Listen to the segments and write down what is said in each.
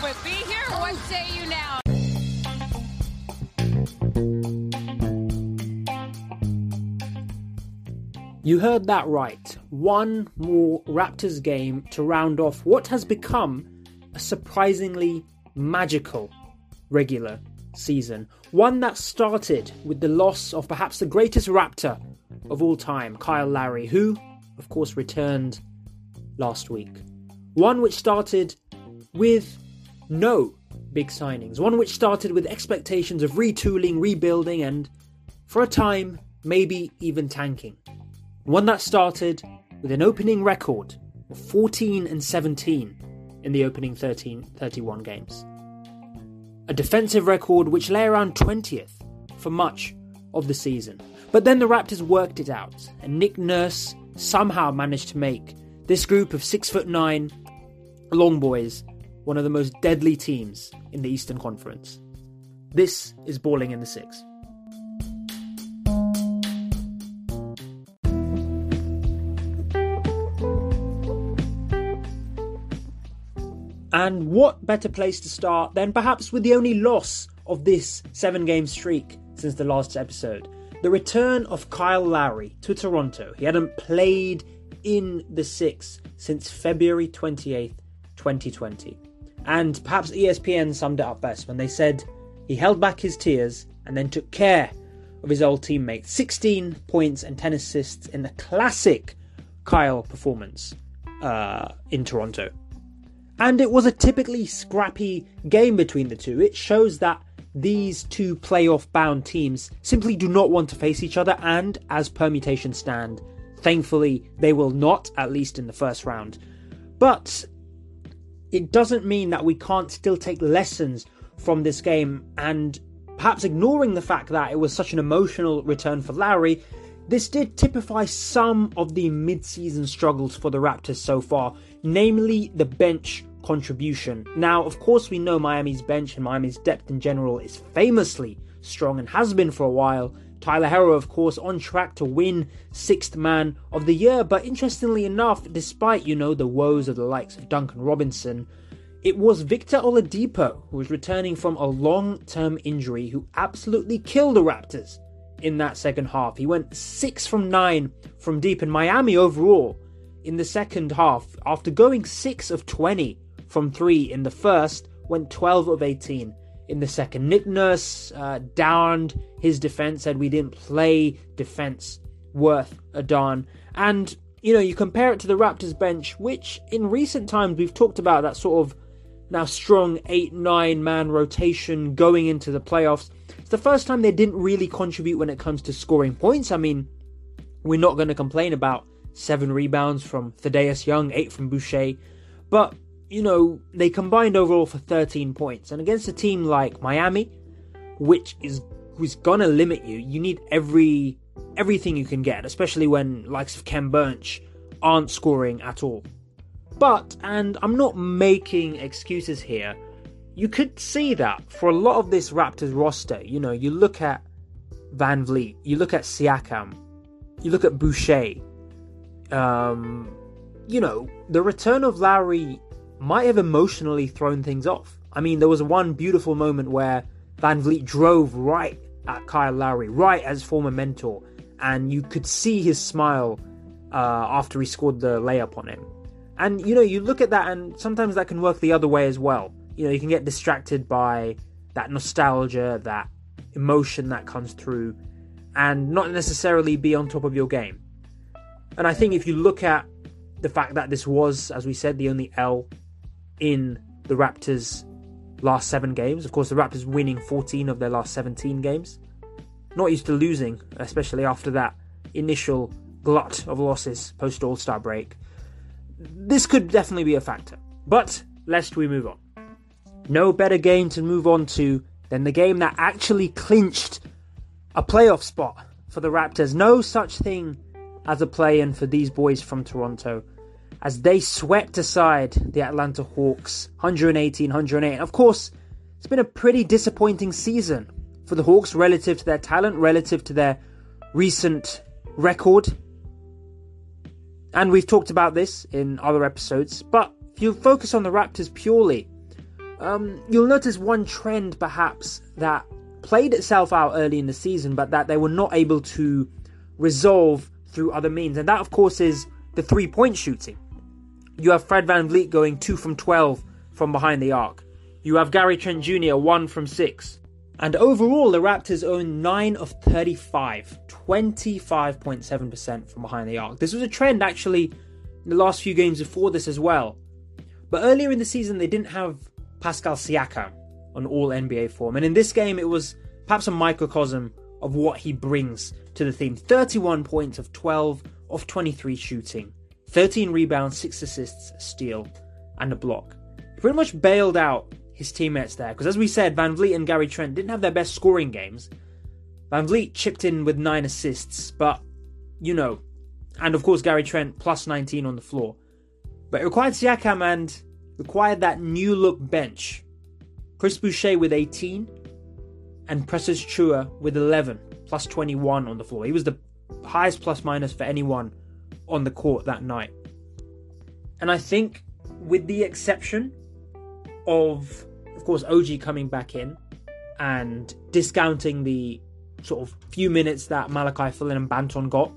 but be here. What say you now? You heard that right. One more Raptors game to round off what has become a surprisingly magical regular season. One that started with the loss of perhaps the greatest Raptor of all time, Kyle Lowry, who, of course, returned last week. One which started with no big signings. One which started with expectations of retooling, rebuilding, and for a time, maybe even tanking. One that started with an opening record of 14 and 17 in the opening 13 31 games. A defensive record which lay around 20th for much of the season. But then the Raptors worked it out, and Nick Nurse somehow managed to make this group of 6 foot 9 long boys one of the most deadly teams in the Eastern Conference. This is Balling in the Six. And what better place to start than perhaps with the only loss of this seven game streak since the last episode? The return of Kyle Lowry to Toronto. He hadn't played in the six since February 28th, 2020. And perhaps ESPN summed it up best when they said he held back his tears and then took care of his old teammate. 16 points and 10 assists in the classic Kyle performance uh, in Toronto. And it was a typically scrappy game between the two. It shows that these two playoff bound teams simply do not want to face each other, and as permutations stand, thankfully they will not, at least in the first round. But it doesn't mean that we can't still take lessons from this game and perhaps ignoring the fact that it was such an emotional return for Lowry, this did typify some of the mid season struggles for the Raptors so far, namely the bench contribution. Now, of course, we know Miami's bench and Miami's depth in general is famously strong and has been for a while. Tyler Herro, of course, on track to win sixth man of the year, but interestingly enough, despite, you know, the woes of the likes of Duncan Robinson, it was Victor Oladipo who was returning from a long term injury who absolutely killed the Raptors in that second half. He went 6 from 9 from deep in Miami overall in the second half after going 6 of 20 from 3 in the first, went 12 of 18 in the second. Nick Nurse uh, downed his defense, said we didn't play defense worth a darn. And, you know, you compare it to the Raptors bench, which in recent times we've talked about that sort of now strong 8 9 man rotation going into the playoffs. It's the first time they didn't really contribute when it comes to scoring points. I mean, we're not going to complain about seven rebounds from Thaddeus Young, eight from Boucher, but you know, they combined overall for 13 points. And against a team like Miami, which is who's gonna limit you, you need every everything you can get, especially when likes of Khem Birch aren't scoring at all. But, and I'm not making excuses here, you could see that for a lot of this Raptors roster, you know, you look at VanVleet, you look at Siakam, you look at Boucher, um, you know, the return of Lowry might have emotionally thrown things off. I mean, there was one beautiful moment where VanVleet drove right at Kyle Lowry, right as former mentor, and you could see his smile uh, after he scored the layup on him. And you know, you look at that, and sometimes that can work the other way as well. You know, you can get distracted by that nostalgia, that emotion that comes through, and not necessarily be on top of your game. And I think if you look at the fact that this was, as we said, the only L in the Raptors' last seven games. Of course, the Raptors winning 14 of their last 17 games. Not used to losing, especially after that initial glut of losses post All Star break. This could definitely be a factor. But lest we move on. No better game to move on to than the game that actually clinched a playoff spot for the Raptors. No such thing as a play in for these boys from Toronto as they swept aside the Atlanta Hawks 118 108. Of course, it's been a pretty disappointing season for the Hawks relative to their talent, relative to their recent record. And we've talked about this in other episodes, but if you focus on the Raptors purely, Um, you'll notice one trend perhaps that played itself out early in the season, but that they were not able to resolve through other means. And that, of course, is the three point shooting. You have Fred VanVleet going 2 from 12 from behind the arc. You have Gary Trent Jr. 1 from 6. And overall, the Raptors own 9 of 35, 25.7% from behind the arc. This was a trend actually in the last few games before this as well. But earlier in the season, they didn't have Pascal Siakam on all NBA form. And in this game, it was perhaps a microcosm of what he brings to the team 31 points of 12 of 23 shooting, 13 rebounds, 6 assists, steal, and a block. He pretty much bailed out his teammates there because, as we said, VanVleet and Gary Trent didn't have their best scoring games. VanVleet chipped in with 9 assists, but you know, and of course, Gary Trent plus 19 on the floor. But it required Siakam and required that new look bench. Chris Boucher with 18 and Precious Achiuwa with 11 plus 21 on the floor. He was the highest plus minus for anyone on the court that night. And I think, with the exception of, of course, OG coming back in and discounting the sort of few minutes that Malachi Flynn and Banton got,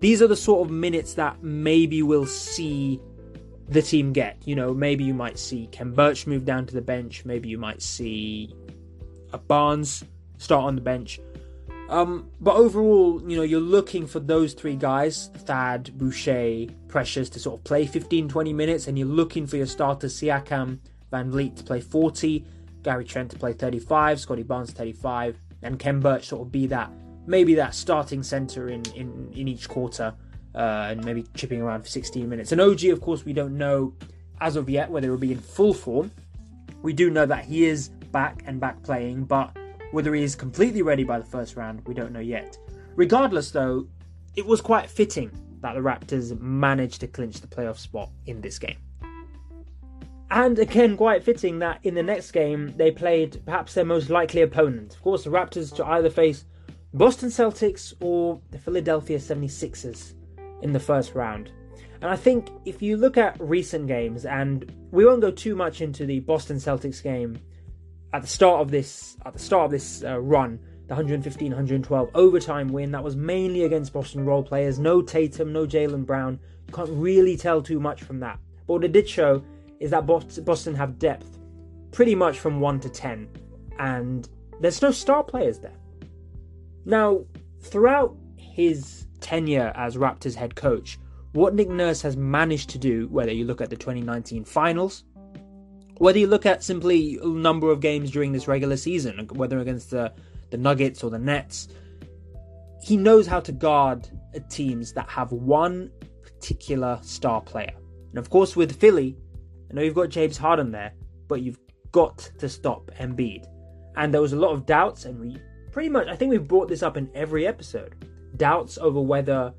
these are the sort of minutes that maybe we'll see the team get. You know, maybe you might see Khem Birch move down to the bench. Maybe you might see a Barnes start on the bench. Um, but overall, you know, you're looking for those three guys, Thad, Boucher, Precious, to sort of play 15, 20 minutes, and you're looking for your starters, Siakam, VanVleet to play 40, Gary Trent to play 35, Scotty Barnes 35, and Khem Birch sort of be that, maybe that starting center in, in, in each quarter uh, and maybe chipping around for 16 minutes. And OG, of course, we don't know as of yet whether he'll be in full form. We do know that he is back and back playing, but whether he is completely ready by the first round, we don't know yet. Regardless, though, it was quite fitting that the Raptors managed to clinch the playoff spot in this game. And again, quite fitting that in the next game they played perhaps their most likely opponent. Of course, the Raptors to either face Boston Celtics or the Philadelphia 76ers in the first round. And I think if you look at recent games, and we won't go too much into the Boston Celtics game at the start of this at the start of this uh, run, the 115-112 overtime win that was mainly against Boston role players. No Tatum, no Jaylen Brown. You can't really tell too much from that. But what it did show is that Boston have depth pretty much from one to ten, and there's no star players there. Now, throughout his tenure as Raptors head coach, what Nick Nurse has managed to do, whether you look at the 2019 finals, whether you look at simply number of games during this regular season, whether against the, the Nuggets or the Nets, he knows how to guard teams that have one particular star player. And of course, with Philly, I know you've got James Harden there, but you've got to stop Embiid. And there was a lot of doubts, and we pretty much, I think we've brought this up in every episode doubts over whether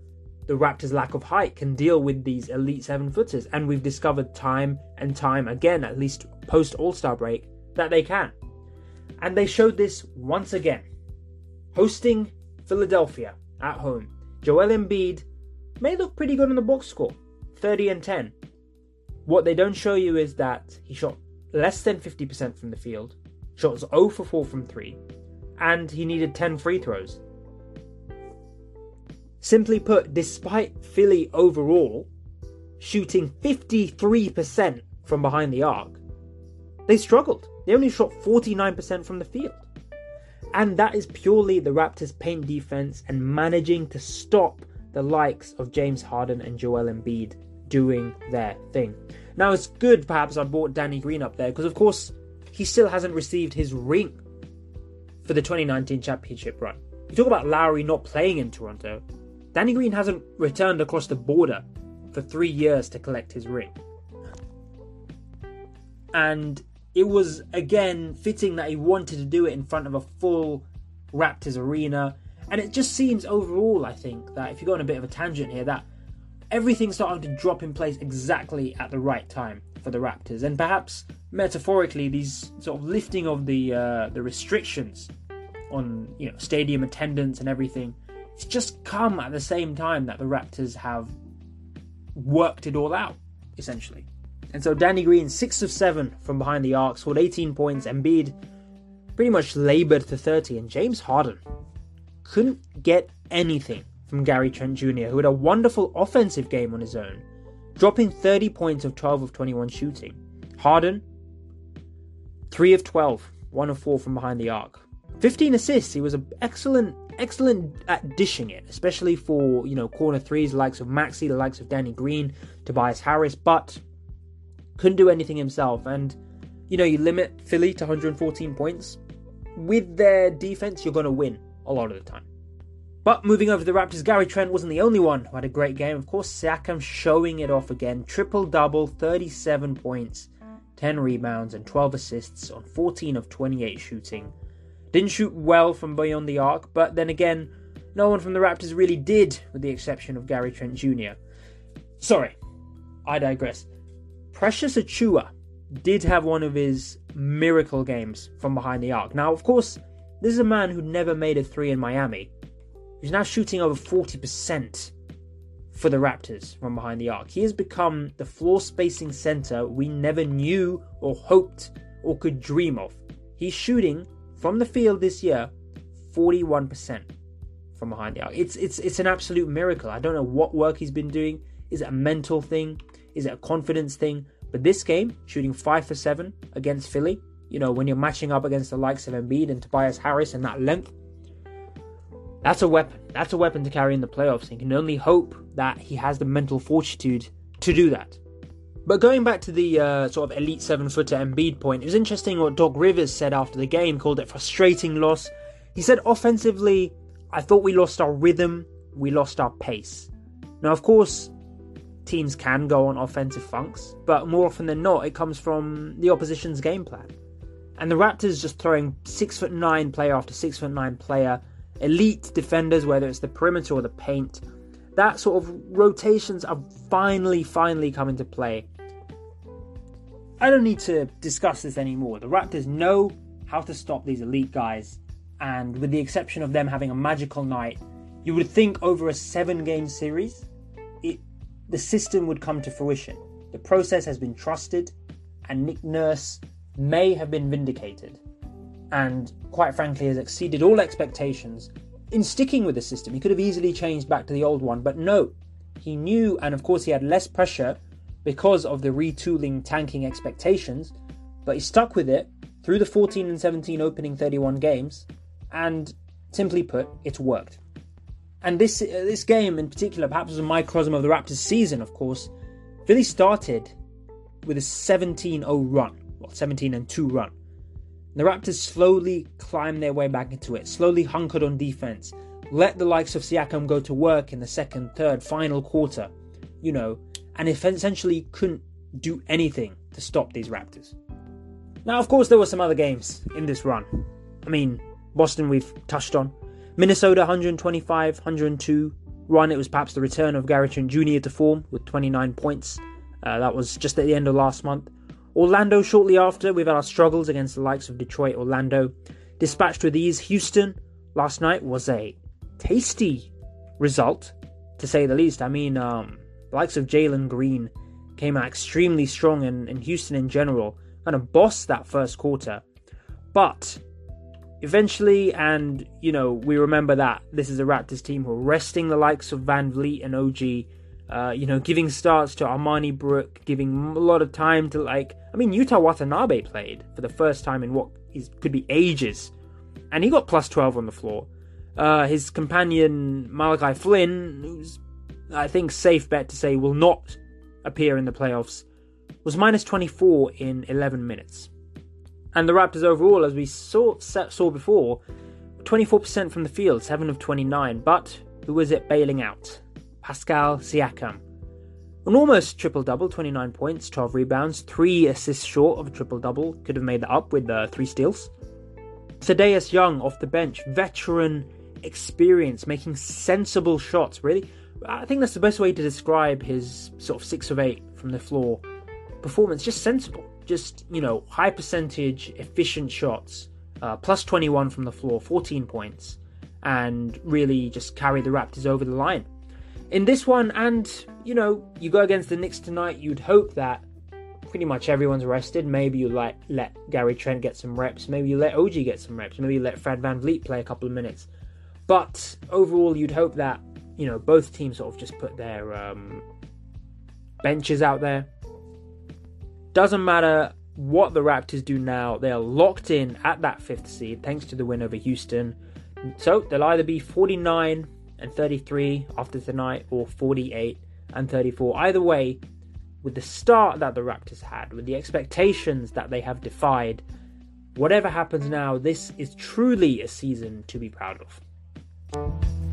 the Raptors' lack of height can deal with these elite seven footers. And we've discovered time and time again, at least post All Star break, that they can. And they showed this once again. Hosting Philadelphia at home, Joel Embiid may look pretty good on the box score 30 and 10. What they don't show you is that he shot less than 50% from the field, shot 0 for 4 from 3, and he needed 10 free throws. Simply put, despite Philly overall shooting 53% from behind the arc, they struggled. They only shot 49% from the field. And that is purely the Raptors' paint defense and managing to stop the likes of James Harden and Joel Embiid doing their thing. Now, it's good perhaps I brought Danny Green up there because, of course, he still hasn't received his ring for the 2019 championship run. You talk about Lowry not playing in Toronto. Danny Green hasn't returned across the border for three years to collect his ring. And it was again fitting that he wanted to do it in front of a full Raptors arena. And it just seems overall, I think, that if you go on a bit of a tangent here, that everything's starting to drop in place exactly at the right time for the Raptors. And perhaps metaphorically, these sort of lifting of the uh, the restrictions on you know stadium attendance and everything it's just come at the same time that the Raptors have worked it all out, essentially. And so Danny Green, 6 of 7 from behind the arc, scored 18 points. Embiid pretty much laboured to 30. And James Harden couldn't get anything from Gary Trent Jr., who had a wonderful offensive game on his own, dropping 30 points of 12 of 21 shooting. Harden, 3 of 12, 1 of 4 from behind the arc. 15 assists. He was an excellent, excellent at dishing it, especially for you know corner threes, the likes of Maxey, the likes of Danny Green, Tobias Harris, but couldn't do anything himself. And you know you limit Philly to 114 points. With their defense, you're going to win a lot of the time. But moving over to the Raptors, Gary Trent wasn't the only one who had a great game. Of course, Siakam showing it off again. Triple double, 37 points, 10 rebounds, and 12 assists on 14 of 28 shooting. Didn't shoot well from beyond the arc, but then again, no one from the Raptors really did, with the exception of Gary Trent Jr. Sorry, I digress. Precious Achiuwa did have one of his miracle games from behind the arc. Now, of course, this is a man who never made a three in Miami. He's now shooting over 40% for the Raptors from behind the arc. He has become the floor spacing center we never knew or hoped or could dream of. He's shooting from the field this year 41% from behind the arc. It's it's it's an absolute miracle. I don't know what work he's been doing. Is it a mental thing? Is it a confidence thing? But this game, shooting 5 for 7 against Philly, you know, when you're matching up against the likes of Embiid and Tobias Harris and that length, that's a weapon. That's a weapon to carry in the playoffs. And you can only hope that he has the mental fortitude to do that. But going back to the uh, sort of elite seven footer Embiid point, it was interesting what Doc Rivers said after the game, called it frustrating loss. He said offensively, I thought we lost our rhythm, we lost our pace. Now, of course, teams can go on offensive funks, but more often than not, it comes from the opposition's game plan. And the Raptors just throwing six foot nine player after six foot nine player, elite defenders, whether it's the perimeter or the paint, that sort of rotations are finally, finally coming to play. I don't need to discuss this anymore. The Raptors know how to stop these elite guys, and with the exception of them having a magical night, you would think over a seven game series, it, the system would come to fruition. The process has been trusted, and Nick Nurse may have been vindicated, and quite frankly, has exceeded all expectations in sticking with the system. He could have easily changed back to the old one, but no. He knew, and of course, he had less pressure because of the retooling tanking expectations, but he stuck with it through the 14 and 17 opening 31 games, and simply put, it's worked. And this uh, this game in particular, perhaps was a microcosm of the Raptors' season. Of course, Philly started with a 17-0 run, well, 17 and 2 run. The Raptors slowly climbed their way back into it, slowly hunkered on defense, let the likes of Siakam go to work in the second, third, final quarter. You know, and essentially couldn't do anything to stop these Raptors. Now, of course, there were some other games in this run. I mean, Boston we've touched on. Minnesota 125, 102 run. It was perhaps the return of Gary Trent Jr. to form with 29 points. Uh, that was just at the end of last month. Orlando shortly after. We've had our struggles against the likes of Detroit, Orlando. Dispatched with ease. Houston last night was a tasty result, to say the least. I mean, um, the likes of Jalen Green came out extremely strong, in, and Houston in general kind of bossed that first quarter. But eventually, and you know, we remember that this is a Raptors team who are resting the likes of VanVleet and OG. Uh, you know, giving starts to Armoni Brook, giving a lot of time to like. I mean, Yuta Watanabe played for the first time in what is, could be ages, and he got plus twelve on the floor. Uh, his companion Malachi Flynn, who's I think safe bet to say will not appear in the playoffs, was minus 24 in 11 minutes. And the Raptors overall, as we saw, saw before, 24% from the field, 7 of 29. But who was it bailing out? Pascal Siakam. An almost triple double, 29 points, 12 rebounds, 3 assists short of a triple double. Could have made that up with uh, 3 steals. Thaddeus Young off the bench, veteran experience, making sensible shots, really. I think that's the best way to describe his sort of six of eight from the floor performance. Just sensible, just you know, high percentage, efficient shots. Uh, plus 21 from the floor, 14 points, and really just carry the Raptors over the line. In this one, and you know, you go against the Knicks tonight, you'd hope that pretty much everyone's rested. Maybe you like let Gary Trent get some reps. Maybe you let OG get some reps. Maybe you let Fred VanVleet play a couple of minutes. But overall, you'd hope that you know both teams sort of just put their um, benches out there. Doesn't matter what the Raptors do now; they are locked in at that fifth seed thanks to the win over Houston. So they'll either be 49 and 33 after tonight, or 48 and 34. Either way, with the start that the Raptors had, with the expectations that they have defied, whatever happens now, this is truly a season to be proud of.